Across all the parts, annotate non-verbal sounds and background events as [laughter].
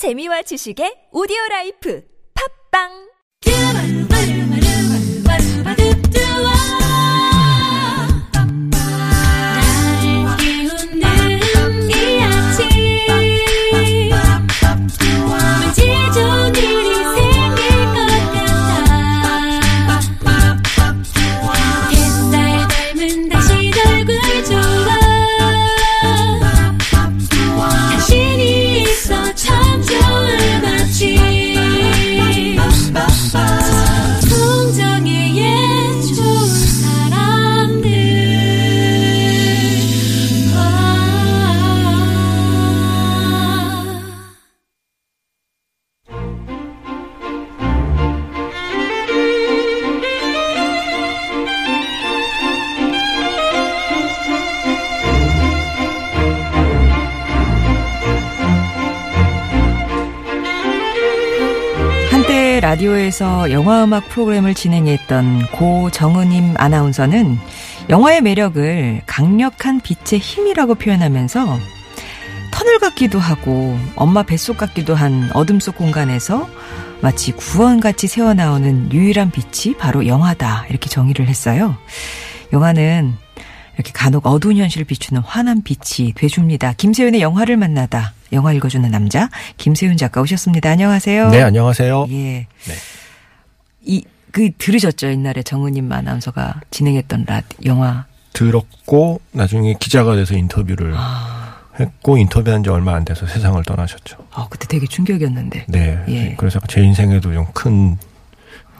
재미와 지식의 오디오 라이프. 팝빵 라디오에서 영화음악 프로그램을 진행했던 고정은임 아나운서는 영화의 매력을 강력한 빛의 힘이라고 표현하면서 터널 같기도 하고 엄마 뱃속 같기도 한 어둠 속 공간에서 마치 구원같이 새어나오는 유일한 빛이 바로 영화다 이렇게 정의를 했어요. 영화는 이렇게 간혹 어두운 현실을 비추는 환한 빛이 돼줍니다. 김세윤의 영화를 만나다 영화 읽어주는 남자 김세윤 작가 오셨습니다. 안녕하세요. 네, 안녕하세요. 예. 네. 이, 그, 들으셨죠? 옛날에 정은임 아나운서가 진행했던 라, 영화. 들었고 나중에 기자가 돼서 인터뷰를 아. 했고 인터뷰한 지 얼마 안 돼서 세상을 떠나셨죠. 어, 그때 되게 충격이었는데. 네. 예. 그래서 제 인생에도 좀 큰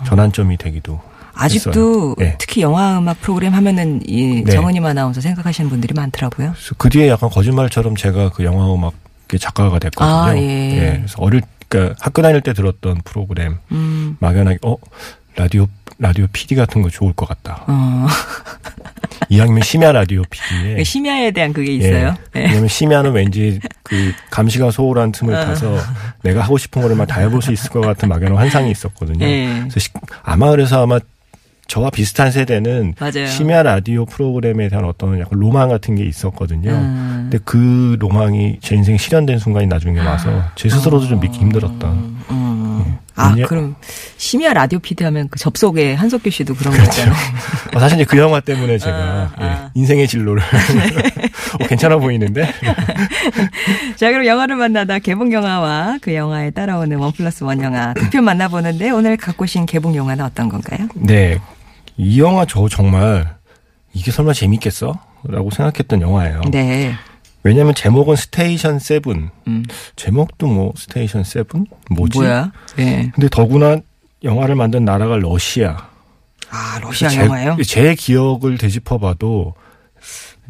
전환점이 되기도 아직도. 네. 특히 영화 음악 프로그램 하면은 이 네. 정은임 아나운서 생각하시는 분들이 많더라고요. 그 뒤에 약간 거짓말처럼 제가 그 영화 음악의 작가가 됐거든요. 아, 예. 그래서 어릴 그러니까 학교 다닐 때 들었던 프로그램 음, 막연하게 어 라디오 라디오 PD 같은 거 좋을 것 같다. 어. [laughs] 이왕이면 심야 라디오 PD에 심야에 대한 그게 있어요. 네. 왜냐면 심야는 왠지 그 감시가 소홀한 틈을 어. 타서 내가 하고 싶은 거를 막 다 해볼 수 있을 것 같은 막연한 환상이 있었거든요. 예. 그래서 시- 아마 그래서 아마 저와 비슷한 세대는 맞아요. 심야 라디오 프로그램에 대한 어떤 약간 로망 같은 게 있었거든요. 음. 근데 그 로망이 제 인생 에 실현된 순간이 나중에 와서 제 스스로도 좀 믿기 힘들었던. 음, 음. 아, 왜냐- 그럼 심야 라디오 피디 하면 그 접속에 한석규 씨도 그런 그렇죠. 거잖아요. 어, 사실 이제 그 영화 때문에 [laughs] 제가 아, 예, 아. 인생의 진로를 [laughs] 어, 괜찮아 보이는데 [laughs] 자, 그럼 영화를 만나다 개봉 영화와 그 영화에 따라오는 원 플러스 원 영화 두편 만나보는데 오늘 갖고 오신 개봉 영화는 어떤 건가요? 네. 이 영화 저 정말 이게 설마 재밌겠어? 라고 생각했던 영화예요. 네. 왜냐면 제목은 Station Seven. 음. 제목도 뭐 Station Seven? 뭐지? 뭐야? 네. 근데 더구나 영화를 만든 나라가 러시아. 아, 러시아 제, 영화요? 제 기억을 되짚어 봐도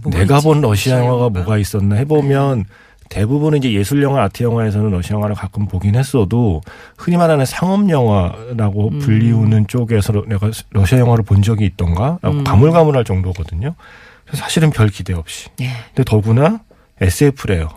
뭐가 내가? 본 러시아 영화가 영화가? 뭐가 있었나 해 보면 대부분 이제 예술 영화, 아트 영화에서는 러시아 영화를 가끔 보긴 했어도 흔히 말하는 상업 영화라고 음. 불리우는 쪽에서 내가 러시아 영화를 본 적이 있던가라고 음. 가물가물할 정도거든요. 그래서 사실은 별 기대 없이. 네. 근데 더구나 SF래요.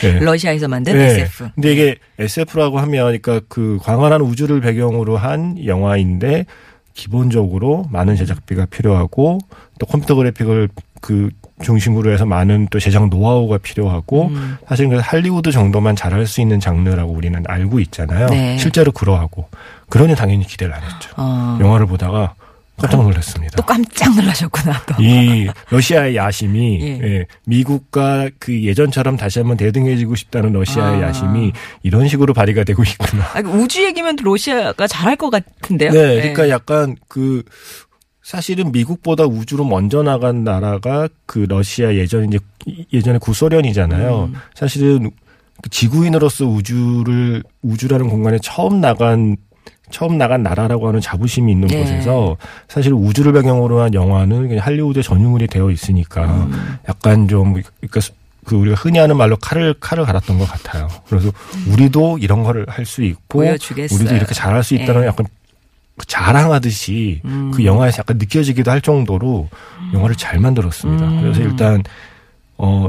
네. [laughs] 러시아에서 만든 네. SF. 근데 이게 SF라고 하면 그러니까 그 광활한 우주를 배경으로 한 영화인데 기본적으로 많은 제작비가 필요하고 또 컴퓨터 그래픽을 그 중심으로 해서 많은 또 제작 노하우가 필요하고 음. 사실 그 할리우드 정도만 잘할 수 있는 장르라고 우리는 알고 있잖아요. 네. 실제로 그러하고 그러니 당연히 기대를 안 했죠. 어. 영화를 보다가 깜짝 놀랐습니다. 또 깜짝 놀라셨구나, 또. 이 러시아의 야심이 예. 예, 미국과 그 예전처럼 다시 한번 대등해지고 싶다는 러시아의 아. 야심이 이런 식으로 발휘가 되고 있구나. 아, 우주 얘기면 또 러시아가 잘할 것 같은데요? 네, 그러니까 약간 그 사실은 미국보다 우주로 먼저 나간 나라가 그 러시아 예전 이제 예전에 구소련이잖아요. 음. 사실은 그 지구인으로서 우주를 우주라는 공간에 처음 나간 처음 나간 나라라고 하는 자부심이 있는 네. 곳에서 사실 우주를 배경으로 한 영화는 그냥 할리우드의 전유물이 되어 있으니까 음. 약간 좀 그러니까 그 우리가 흔히 하는 말로 칼을 칼을 갈았던 것 같아요. 그래서 우리도 이런 거를 할 수 있고 보여주겠어요. 우리도 이렇게 잘할 수 있다는 네. 약간 자랑하듯이 음. 그 영화에서 약간 느껴지기도 할 정도로 영화를 잘 만들었습니다. 음. 그래서 일단 어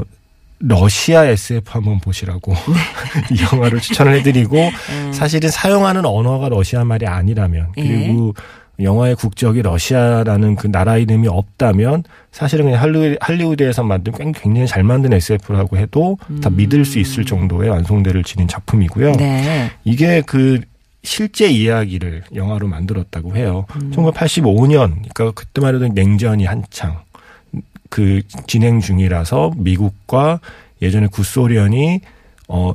러시아 SF 한번 보시라고 [laughs] [laughs] 이 영화를 추천을 해드리고 네. 음. 사실은 사용하는 언어가 러시아 말이 아니라면 예. 그리고 영화의 국적이 러시아라는 그 나라 이름이 없다면 사실은 그냥 할리우드, 할리우드에서 만든 굉- 굉장히 잘 만든 SF라고 해도 다 믿을 수 있을 정도의 완성도를 지닌 작품이고요. 네. 이게 그 실제 이야기를 영화로 만들었다고 해요. 음. 1985년, 그러니까 그때만 해도 냉전이 한창 그 진행 중이라서 미국과 예전에 구소련이 어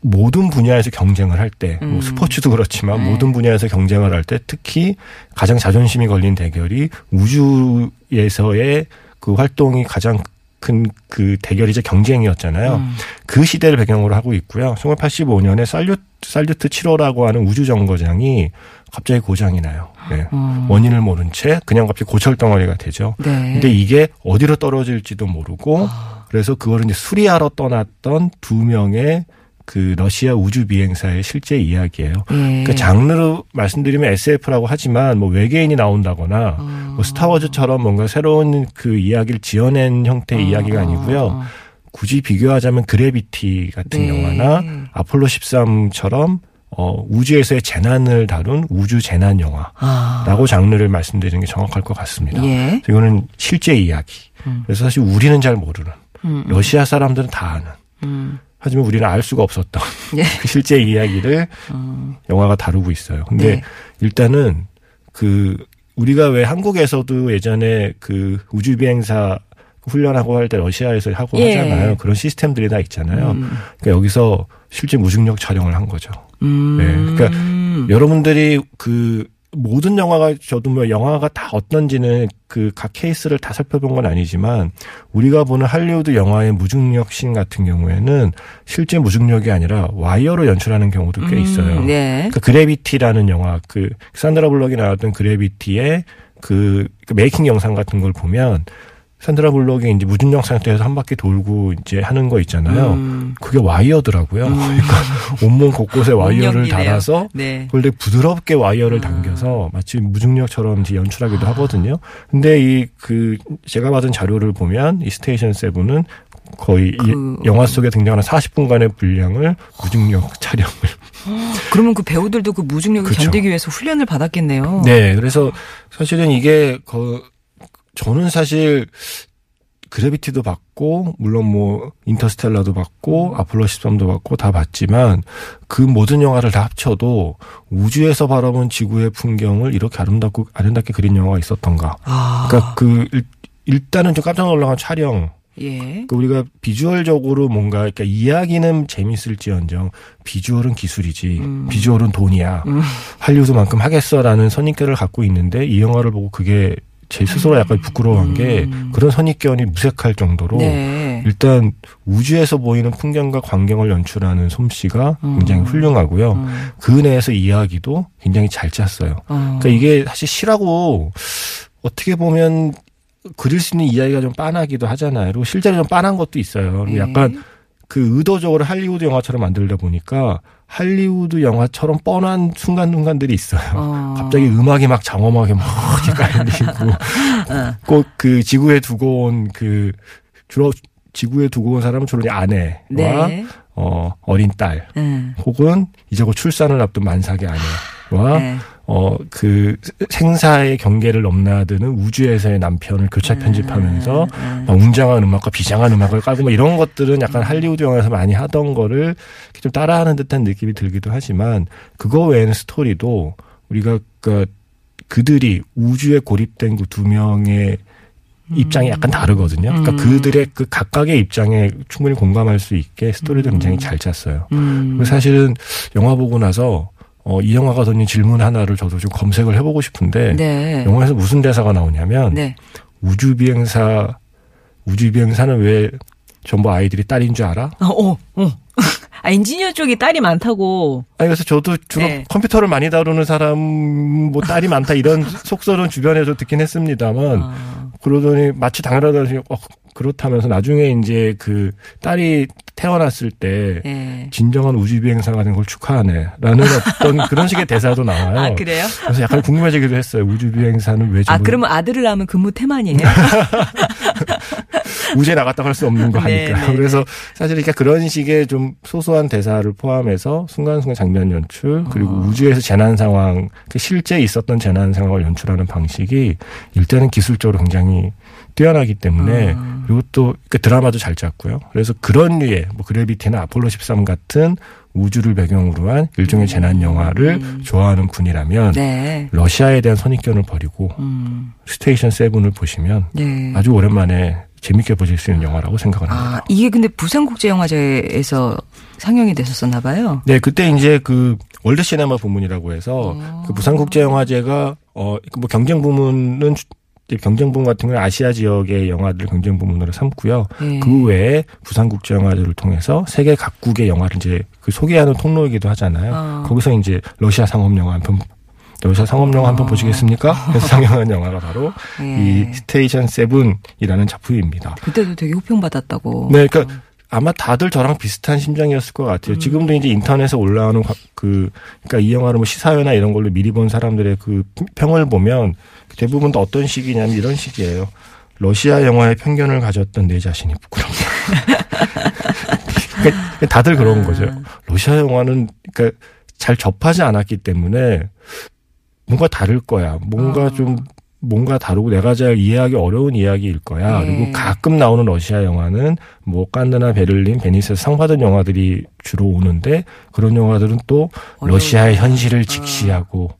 모든 분야에서 경쟁을 할 때, 뭐 음. 스포츠도 그렇지만 네. 모든 분야에서 경쟁을 할 때 특히 가장 자존심이 걸린 대결이 우주에서의 그 활동이 가장 큰 그 대결이자 경쟁이었잖아요. 음. 그 시대를 배경으로 하고 있고요. 1985년에 살류트, 살류트 7호라고 하는 우주 정거장이 갑자기 고장이 나요. 네. 음. 원인을 모른 채 그냥 갑자기 고철 덩어리가 되죠. 네. 근데 이게 어디로 떨어질지도 모르고 아. 그래서 그거를 이제 수리하러 떠났던 두 명의 그 러시아 우주 비행사의 실제 이야기예요. 예. 그 장르로 말씀드리면 SF라고 하지만 뭐 외계인이 나온다거나 어. 뭐 스타워즈처럼 뭔가 새로운 그 이야기를 지어낸 형태의 어, 이야기가 아니고요. 어. 굳이 비교하자면 그래비티 같은 네. 영화나 아폴로 13처럼 어, 우주에서의 재난을 다룬 우주 재난 영화라고 아. 장르를 말씀드리는 게 정확할 것 같습니다. 예. 이거는 실제 이야기. 음. 그래서 사실 우리는 잘 모르는 음. 러시아 사람들은 다 아는 음. 하지만 우리는 알 수가 없었던 [laughs] 예. 그 실제 이야기를 음. 영화가 다루고 있어요. 근데 네. 일단은 그 우리가 왜 한국에서도 예전에 그 우주 비행사 훈련하고 할 때 러시아에서 하고 예. 하잖아요. 그런 시스템들이 다 있잖아요. 음. 그러니까 여기서 실제 무중력 촬영을 한 거죠. 음. 네, 그러니까 여러분들이 그 모든 영화가 저도 뭐 영화가 다 어떤지는 그 각 케이스를 다 살펴본 건 아니지만 우리가 보는 할리우드 영화의 무중력 씬 같은 경우에는 실제 무중력이 아니라 와이어로 연출하는 경우도 꽤 있어요. 음, 네. 그 그래비티라는 영화 그 산드라 블록이 나왔던 그래비티의 그, 그 메이킹 영상 같은 걸 보면 산드라 블록이 이제 무중력 상태에서 한 바퀴 돌고 이제 하는 거 있잖아요. 음. 그게 와이어더라고요. 그러니까 [laughs] 온몸 곳곳에 와이어를. 달아서 네. 그걸 되게 부드럽게 와이어를 아. 당겨서 마치 무중력처럼 이제 연출하기도 하거든요. 근데 이 그 제가 받은 자료를 보면 이 스테이션 세븐은 거의 이 그- 영화 속에 등장하는 40분간의 분량을 무중력 촬영을. 그러면 그 배우들도 그 무중력을 그쵸. 견디기 위해서 훈련을 받았겠네요. 네, 그래서 사실은 이게 그 저는 사실 그래비티도 봤고 물론 뭐 인터스텔라도 봤고 아폴로 13도 봤고 다 봤지만 그 모든 영화를 다 합쳐도 우주에서 바라본 지구의 풍경을 이렇게 아름답고 아름답게 그린 영화가 있었던가. 아. 그러니까 그 일, 일단은 좀 깜짝 놀란 촬영. 예. 그러니까 우리가 비주얼적으로 뭔가 그러니까 이야기는 재밌을지언정 비주얼은 기술이지 음. 비주얼은 돈이야 음. 할리우드만큼 하겠어라는 선입견을 갖고 있는데 이 영화를 보고 그게 제 스스로 약간 부끄러워한 게 음. 그런 선입견이 무색할 정도로 네. 일단 우주에서 보이는 풍경과 광경을 연출하는 솜씨가 음. 굉장히 훌륭하고요. 음. 그 내에서 이야기도 굉장히 잘 짰어요. 어. 그러니까 이게 사실 시라고 어떻게 보면 그릴 수 있는 이야기가 좀 빤하기도 하잖아요. 그리고 실제로 좀 빤한 것도 있어요. 예. 약간 그 의도적으로 할리우드 영화처럼 만들다 보니까 할리우드 영화처럼 뻔한 순간순간들이 있어요. 어. 갑자기 음악이 막 장엄하게 막 이렇게 깔리고 어. [laughs] 꼭그 지구에 두고 온 그 주로 지구에 두고 온 사람은 주로 아내와 네. 어 어린 딸 음. 혹은 이제 곧 출산을 앞둔 만삭의 아내와 네. 어 그 생사의 경계를 넘나드는 우주에서의 남편을 교차 편집하면서 음. 막 웅장한 음악과 비장한 음악을 깔고 뭐 이런 것들은 약간 할리우드 영화에서 많이 하던 거를 좀 따라하는 듯한 느낌이 들기도 하지만 그거 외에는 스토리도 우리가 그 그들이 우주에 고립된 그 두 명의 입장이 약간 다르거든요. 그러니까 음. 그들의 그 각각의 입장에 충분히 공감할 수 있게 스토리도 굉장히 잘 짰어요. 음. 사실은 영화 보고 나서 어, 이 영화가 던진 질문 하나를 저도 좀 검색을 해보고 싶은데 네. 영화에서 무슨 대사가 나오냐면 네. 우주 비행사 우주 비행사는 왜 전부 아이들이 딸인 줄 알아? 어, 어, 어. 아, 엔지니어 쪽이 딸이 많다고. 아니 그래서 저도 주로 네. 컴퓨터를 많이 다루는 사람 뭐 딸이 많다 이런 [laughs] 속설은 주변에서 듣긴 했습니다만 아, 그러더니 마치 당연하다시 어, 그렇다면서 나중에 이제 그 딸이 태어났을 때 예. 진정한 우주 비행사가 된 걸 축하하네 라는 [laughs] 어떤 그런 식의 대사도 나와요. 아, 그래요? 그래서 약간 궁금해지기도 했어요. 우주 비행사는 왜 아, 전부 그러면 아들을 낳으면 근무 태만이에요? [laughs] 우주에 나갔다고 할 수 없는 거 네, 하니까요. 네, 그래서 사실 이렇게 그런 식의 좀 소소한 대사를 포함해서 순간순간 장면 연출 그리고 어. 우주에서 재난 상황 그 실제 있었던 재난 상황을 연출하는 방식이 일단은 기술적으로 굉장히 뛰어나기 때문에 어. 그리고 또 그 드라마도 잘 짰고요. 그래서 그런 류의 뭐 그래비티나 아폴로 13 같은 우주를 배경으로 한 일종의 재난 영화를 좋아하는 분이라면 음. 네. 러시아에 대한 선입견을 버리고 음. 스테이션 세븐을 보시면 네. 아주 오랜만에 재밌게 보실 수 있는 영화라고 생각을 합니다. 아, 이게 근데 부산국제영화제에서 상영이 됐었었나 봐요. 네, 그때 이제 그 월드 시네마 부문이라고 해서 어. 그 부산국제영화제가 어 뭐 경쟁 부문은 경쟁 부문 같은 경우는 아시아 지역의 영화들 경쟁 부문으로 삼고요. 예. 그 외에 부산국제영화제를 통해서 세계 각국의 영화를 이제 그 소개하는 통로이기도 하잖아요. 어. 거기서 이제 러시아 상업 영화 한 편, 러시아 상업 영화 한편 보시겠습니까? 그래서 상영한 영화가 바로 예. 이 스테이션 세븐이라는 작품입니다. 그때도 되게 호평받았다고. 네, 그러니까 아마 다들 저랑 비슷한 심정이었을 것 같아요. 지금도 이제 인터넷에 올라오는 과- 그, 그러니까 이 영화를 뭐 시사회나 이런 걸로 미리 본 사람들의 그 평을 보면 대부분 다 어떤 식이냐면 이런 식이에요. 러시아 영화에 편견을 가졌던 내 자신이 부끄럽다. 그러니까 다들 그런 거죠. 러시아 영화는 그러니까 잘 접하지 않았기 때문에 뭔가 다를 거야. 뭔가 어. 좀 뭔가 다르고 내가 잘 이해하기 어려운 이야기일 거야. 네. 그리고 가끔 나오는 러시아 영화는 뭐 깐느나 베를린, 베니스에서 상 받은 영화들이 주로 오는데 그런 영화들은 또 러시아의. 현실을 직시하고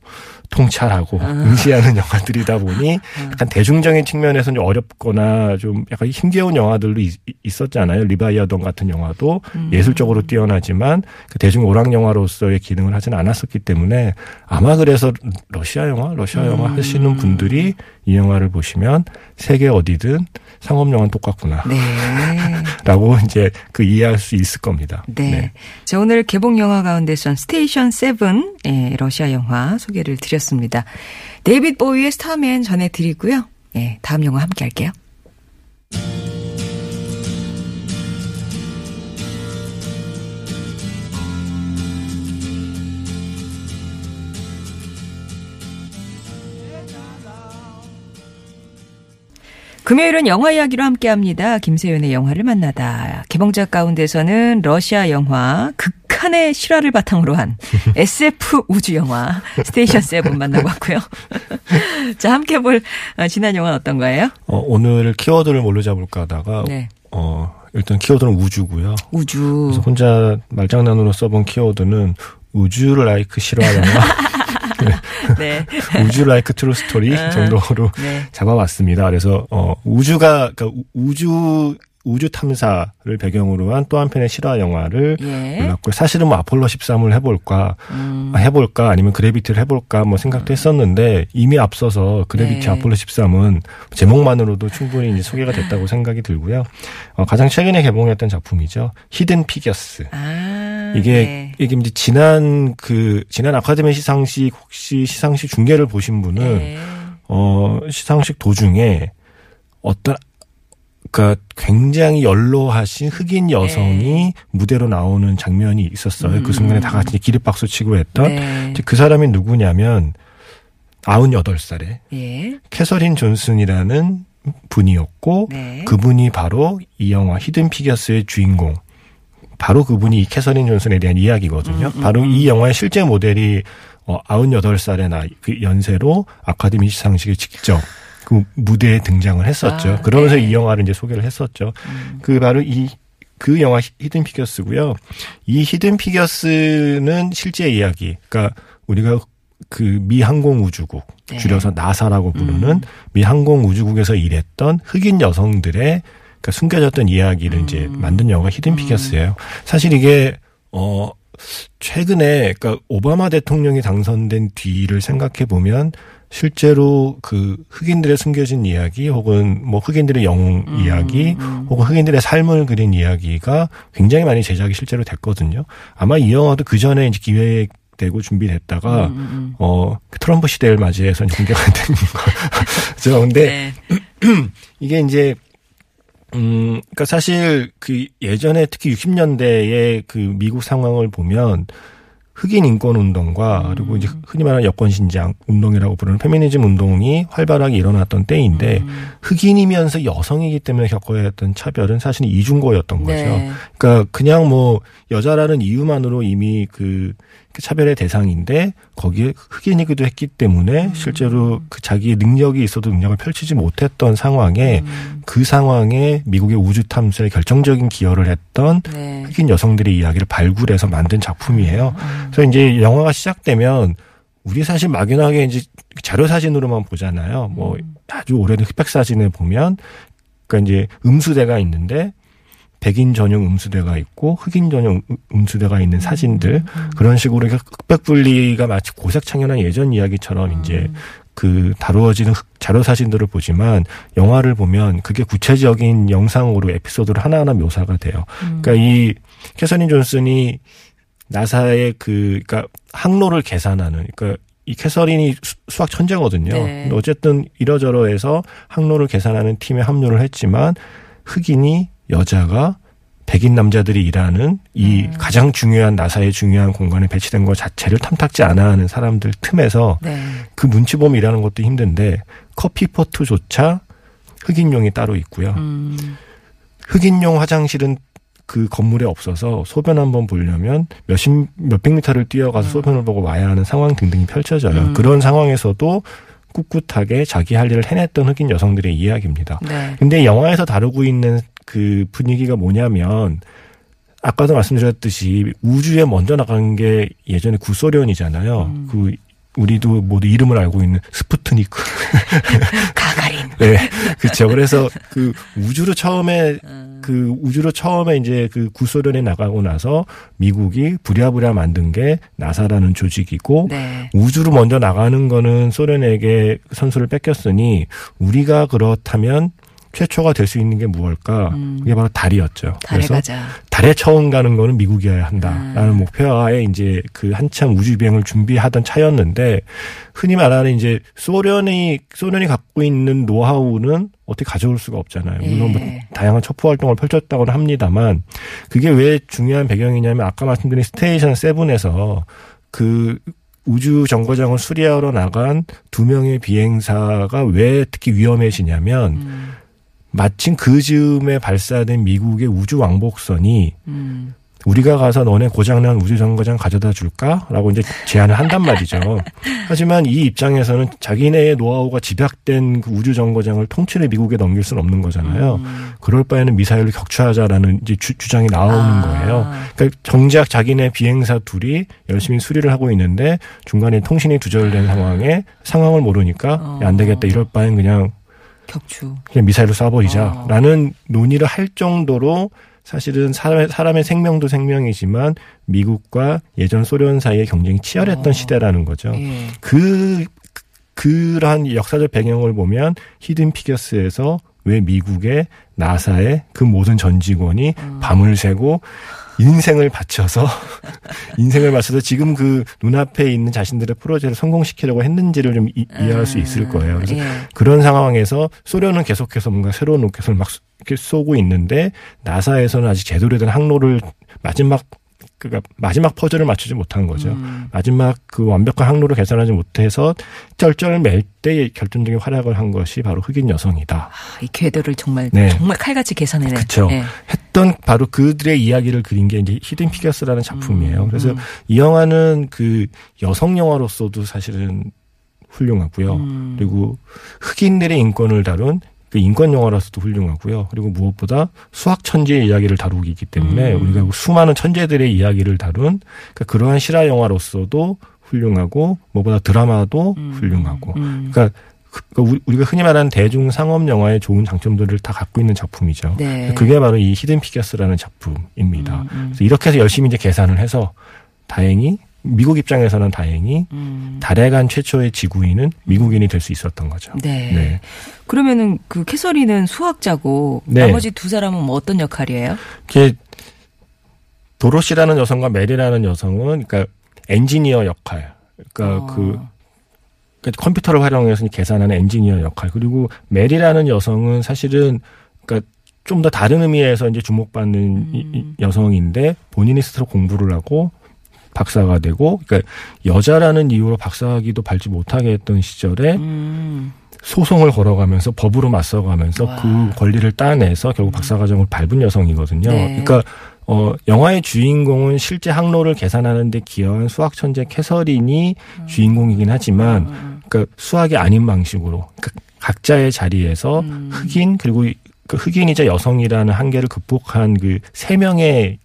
통찰하고 응시하는 영화들이다 보니 약간 대중적인 측면에서는 좀 어렵거나 좀 약간 힘겨운 영화들도 있, 었잖아요. 리바이어던 같은 영화도 예술적으로 뛰어나지만 그 대중 오락 영화로서의 기능을 하지는 않았었기 때문에 아마 그래서 러시아 영화, 러시아 영화 하시는 분들이 이 영화를 보시면 세계 어디든 상업 영화는 똑같구나. 네. [laughs] 라고 이제 그 이해할 수 있을 겁니다. 네. 자, 오늘 개봉 영화 가운데선 스테이션 세븐, 예, 러시아 영화 소개를 드렸습니다. 데이빗 보위의 스타맨 전해드리고요. 예, 다음 영화 함께 할게요. 금요일은 영화 이야기로 함께 합니다. 김세윤의 영화를 만나다. 개봉작 가운데서는 러시아 영화 극한의 실화를 바탕으로 한 [laughs] SF 우주 영화 스테이션 세븐 만나고 왔고요. [laughs] 자, 함께 볼 어, 지난 영화는 어떤 거예요? 어, 오늘 키워드를 뭘로 잡을까 하다가 네. 어, 일단 키워드는 우주고요. 우주. 그래서 혼자 말장난으로 써본 키워드는 우주 like 실화 영화, [laughs] 네. 우주 like true story 정도로 네. 잡아봤습니다. 그래서 어 우주가 그러니까 우- 우주 우주 탐사를 배경으로 한 또 한편의 실화 영화를 예. 골랐고요. 사실은 뭐 아폴로 13을 해볼까 음. 아, 해볼까 아니면 그래비티를 해볼까 뭐 생각도 했었는데 이미 앞서서 그래비티 네. 아폴로 13은 제목만으로도 충분히 이제 소개가 됐다고 생각이 들고요. 어, 가장 최근에 개봉했던 작품이죠. 히든 피겨스. 아. 이게 네. 이게 이제 지난 그 지난 아카데미 시상식 혹시 시상식 중계를 보신 분은 네. 어 시상식 도중에 어떤 그러니까 굉장히 연로하신 흑인 여성이 네. 무대로 나오는 장면이 있었어요. 그 순간에 다 같이 기립박수 치고 했던 음. 네. 그 사람이 누구냐면 98살에 예. 캐서린 존슨이라는 분이었고 네. 그분이 바로 이 영화 히든 피겨스의 주인공. 바로 그분이 이 캐서린 존슨에 대한 이야기거든요. 음, 바로 이 영화의 실제 모델이 어 98살의 나이 그 연세로 아카데미 시상식에 직접 그 무대에 등장을 했었죠. 아, 그러면서 네. 이 영화를 이제 소개를 했었죠. 그 바로 이 그 영화 히- 히든 피겨스고요. 이 히든 피겨스는 실제 이야기. 그러니까 우리가 그 미 항공 우주국 네. 줄여서 나사라고 부르는 미 항공 우주국에서 일했던 흑인 여성들의 그러니까 숨겨졌던 이야기를 이제 만든 영화가 히든 피겨스예요. 사실 이게 어 최근에 그러니까 오바마 대통령이 당선된 뒤를 생각해 보면 실제로 그 흑인들의 숨겨진 이야기 혹은 뭐 흑인들의 영웅 이야기 혹은 흑인들의 삶을 그린 이야기가 굉장히 많이 제작이 실제로 됐거든요. 아마 이 영화도 그 전에 이제 기획 되고 준비됐다가 음, 어 트럼프 시대를 맞이해서 공개가 된 거죠. 근데 네. [clears throat] 이게 이제 음, 그니까 사실 그 예전에 특히 60년대의 그 미국 상황을 보면 흑인 인권 운동과 그리고 이제 흔히 말하는 여권 신장 운동이라고 부르는 페미니즘 운동이 활발하게 일어났던 때인데 음. 흑인이면서 여성이기 때문에 겪어야 했던 차별은 사실 이중고였던 거죠. 네. 그러니까 그냥 뭐 여자라는 이유만으로 이미 그 차별의 대상인데 거기에 흑인이기도 했기 때문에 음. 실제로 그 자기의 능력이 있어도 능력을 펼치지 못했던 상황에 음. 그 상황에 미국의 우주 탐사에 결정적인 기여를 했던 네. 흑인 여성들의 이야기를 발굴해서 만든 작품이에요. 음. 그래서 이제 영화가 시작되면 우리 사실 막연하게 이제 자료 사진으로만 보잖아요. 뭐 음. 아주 오래된 흑백 사진을 보면 그러니까 이제 음수대가 있는데 백인 전용 음수대가 있고 흑인 전용 음- 음수대가 있는 사진들 그런 식으로 이렇게 흑백 분리가 마치 고색 창연한 예전 이야기처럼 이제 그 다루어지는 흑- 자료 사진들을 보지만 영화를 보면 그게 구체적인 영상으로 에피소드로 하나하나 묘사가 돼요. 그러니까 이 캐서린 존슨이 나사의 그 그러니까 항로를 계산하는 그러니까 이 캐서린이 수- 수학 천재거든요. 네. 어쨌든 이러저러해서 항로를 계산하는 팀에 합류를 했지만 흑인이 여자가 백인 남자들이 일하는 이 가장 중요한 나사의 중요한 공간에 배치된 것 자체를 탐탁지 않아 하는 사람들 틈에서 네. 그 문치범 일하는 것도 힘든데 커피포트조차 흑인용이 따로 있고요. 음. 흑인용 화장실은 그 건물에 없어서 소변 한번 보려면 몇십 몇백 미터를 뛰어가서 소변을 보고 와야 하는 상황 등등이 펼쳐져요. 음. 그런 상황에서도 꿋꿋하게 자기 할 일을 해냈던 흑인 여성들의 이야기입니다. 네. 근데 영화에서 다루고 있는 그 분위기가 뭐냐면 아까도 말씀드렸듯이 우주에 먼저 나간 게 예전에 구소련이잖아요. 음. 그 우리도 모두 이름을 알고 있는 스푸트니크. [laughs] 가가린. 네, 그렇죠. 그래서 그 우주로 처음에 음. 그 우주로 처음에 이제 그 구소련에 나가고 나서 미국이 부랴부랴 만든 게 나사라는 조직이고 네. 우주로 먼저 나가는 거는 소련에게 선수를 뺏겼으니 우리가 그렇다면 최초가 될 수 있는 게 무엇일까? 음. 그게 바로 달이었죠. 달에 그래서 가자. 달에 처음 가는 거는 미국이어야 한다라는 음. 목표하에 이제 그 한참 우주 비행을 준비하던 차였는데 흔히 말하는 이제 소련이 소련이 갖고 있는 노하우는 어떻게 가져올 수가 없잖아요. 물론 뭐 예. 다양한 첩보 활동을 펼쳤다고는 합니다만 그게 왜 중요한 배경이냐면 아까 말씀드린 스테이션 세븐에서 그 우주 정거장을 수리하러 나간 두 명의 비행사가 왜 특히 위험해지냐면 음. 마침 그 즈음에 발사된 미국의 우주 왕복선이 음. 우리가 가서 너네 고장난 우주 정거장 가져다 줄까? 라고 이제 제안을 한단 말이죠. [laughs] 하지만 이 입장에서는 자기네의 노하우가 집약된 그 우주 정거장을 통째로 미국에 넘길 수는 없는 거잖아요. 음. 그럴 바에는 미사일로 격추하자라는 이제 주, 주장이 나오는 아. 거예요. 그러니까 정작 자기네 비행사 둘이 열심히 수리를 하고 있는데 중간에 통신이 두절된 상황에 상황을 모르니까 어. 야, 안 되겠다. 이럴 바엔 그냥 격추. 그냥 미사일로 어. 쏴버리자라는 논의를 할 정도로 사실은 사람의, 사람의 생명도 생명이지만 미국과 예전 소련 사이의 경쟁이 치열했던 어. 시대라는 거죠. 예. 그 그러한 역사적 배경을 보면 히든 피겨스에서 왜 미국의 나사의 그 모든 전 직원이 음. 밤을 새고 인생을 바쳐서 [laughs] 인생을 바쳐서 지금 그 눈앞에 있는 자신들의 프로젝트를 성공시키려고 했는지를 좀 이, 해할수 있을 거예요. 그래서 예. 그런 상황에서 소련은 계속해서 뭔가 새로운 로켓을 막 쏘- 쏘고 있는데 나사에서는 아직 제대로 된 항로를 마지막 그러니까 마지막 퍼즐을 맞추지 못한 거죠. 음. 마지막 그 완벽한 항로를 개선하지 못해서 쩔쩔 맬 때 결정적인 활약을 한 것이 바로 흑인 여성이다. 아, 이 궤도를 정말 네. 정말 칼같이 계산해내. 그쵸. 예. 했던 바로 그들의 이야기를 그린 게 이제 히든 피겨스라는 작품이에요. 음, 그래서 음. 이 영화는 그 여성 영화로서도 사실은 훌륭하고요. 음. 그리고 흑인들의 인권을 다룬 그 인권 영화로서도 훌륭하고요. 그리고 무엇보다 수학 천재의 이야기를 다루기 때문에 음. 우리가 수많은 천재들의 이야기를 다룬 그러니까 그러한 실화 영화로서도 훌륭하고 무엇보다 드라마도 음. 훌륭하고 음. 그러니까 그- 그러니까 우리- 우리가 흔히 말하는 대중 상업 영화의 좋은 장점들을 다 갖고 있는 작품이죠. 네. 그게 바로 이 히든 피겨스라는 작품입니다. 음, 음. 그래서 이렇게 해서 열심히 이제 계산을 해서 다행히 미국 입장에서는 다행히 음. 달에 간 최초의 지구인은 미국인이 될 수 있었던 거죠. 네. 네. 그러면은 그 캐서린은 수학자고 네. 나머지 두 사람은 뭐 어떤 역할이에요? 도로시라는 여성과 메리라는 여성은 그러니까 엔지니어 역할. 그러니까 어. 그 그러니까 컴퓨터를 활용해서 계산하는 엔지니어 역할. 그리고 메리라는 여성은 사실은 그러니까 좀 더 다른 의미에서 이제 주목받는 음. 여성인데 본인이 스스로 공부를 하고 박사가 되고 그러니까 여자라는 이유로 박사학위도 밟지 못하게 했던 시절에 음. 소송을 걸어가면서 법으로 맞서가면서 와. 그 권리를 따내서 결국 박사과정을 밟은 여성이거든요. 네. 그러니까 어 영화의 주인공은 실제 항로를 계산하는데 기여한 수학 천재 캐서린이 음. 주인공이긴 하지만 그러니까 수학이 아닌 방식으로 그러니까 각자의 자리에서 음. 흑인 그리고 이- 그 흑인이자 여성이라는 한계를 극복한 그 세 명의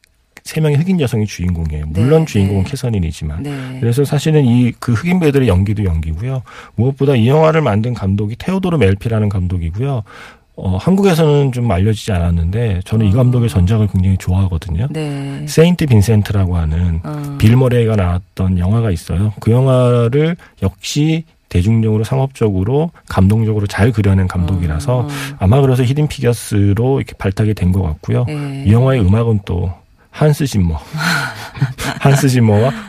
세 명의 흑인 여성이 주인공이에요. 물론 네, 주인공은 네. 캐서린이지만. 네. 그래서 사실은 이 그 흑인 배우들의 연기도 연기고요. 무엇보다 이 영화를 만든 감독이 테오도르 멜피라는 감독이고요. 어, 한국에서는 좀 알려지지 않았는데 저는 이 감독의 전작을 굉장히 좋아하거든요. 네. 세인트 빈센트라고 하는 어. 빌 머레이가 나왔던 영화가 있어요. 그 영화를 역시 대중적으로 상업적으로 감동적으로 잘 그려낸 감독이라서 어. 아마 그래서 히든 피겨스로 이렇게 발탁이 된 것 같고요. 네. 이 영화의 음악은 또 한스 짐머, 한스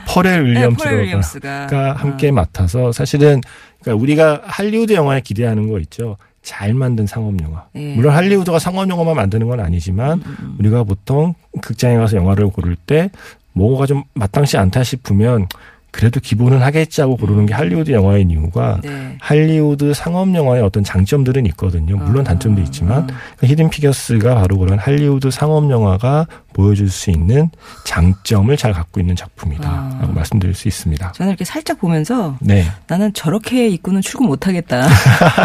퍼렐 네, 윌리엄스가 폴 윌리엄스가 가 함께 어. 맡아서 사실은 그러니까 우리가 할리우드 영화에 기대하는 거 있죠. 잘 만든 상업 영화. 예. 물론 할리우드가 상업 영화만 만드는 건 아니지만 음, 우리가 보통 극장에 가서 영화를 고를 때 뭐가 좀 마땅치 않다 싶으면 그래도 기본은 하겠지 하고 고르는 게 할리우드 영화인 이유가 네. 할리우드 상업 영화의 어떤 장점들은 있거든요. 물론 아. 단점도 있지만 그 히든 피겨스가 바로 그런 할리우드 상업 영화가 보여줄 수 있는 장점을 잘 갖고 있는 작품이다라고 아. 말씀드릴 수 있습니다. 저는 이렇게 살짝 보면서 네. 나는 저렇게 입고는 출근 못 하겠다.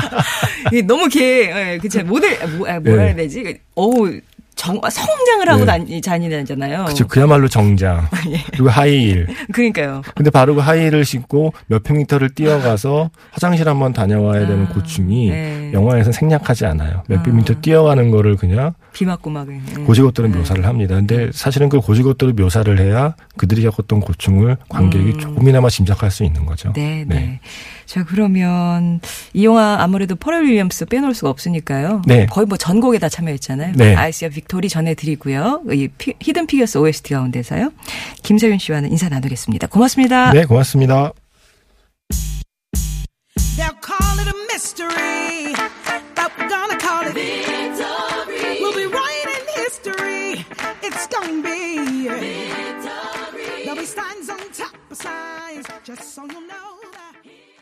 [laughs] 이게 너무 개, 예, 그치, 모델, 뭐, 아, 뭐라 네. 해야 되지? 어우, 정, 성장을 하고 네. 다니, 다니잖아요. 그죠. 그야말로 정장. [laughs] 예. 그리고 하이힐. 그러니까요. 근데 바로 그 하이힐을 신고 몇백 미터를 뛰어가서 화장실 한번 다녀와야 되는 아, 고충이 네. 영화에서 생략하지 않아요. 몇백 아. 미터 뛰어가는 거를 그냥 비 맞고 막. 예. 곧이곧대로 네. 묘사를 합니다. 근데 사실은 그 곧이곧대로 묘사를 해야 그들이 겪었던 고충을 관객이 음. 조금이나마 짐작할 수 있는 거죠. 네, 네. 자, 그러면 이 영화 아무래도 퍼렐 윌리엄스 빼놓을 수가 없으니까요. 네. 거의 뭐 전곡에 다 참여했잖아요. 네. I See a Victory 전해드리고요. 이 피- 히든 피겨스 OST 가운데서요. 김서윤 씨와는 인사 나누겠습니다. 고맙습니다. 네, 고맙습니다. They'll call it a mystery, but we're gonna call it victory. We'll be writing history. It's gonna be victory. There'll be signs on top of signs, just so you know.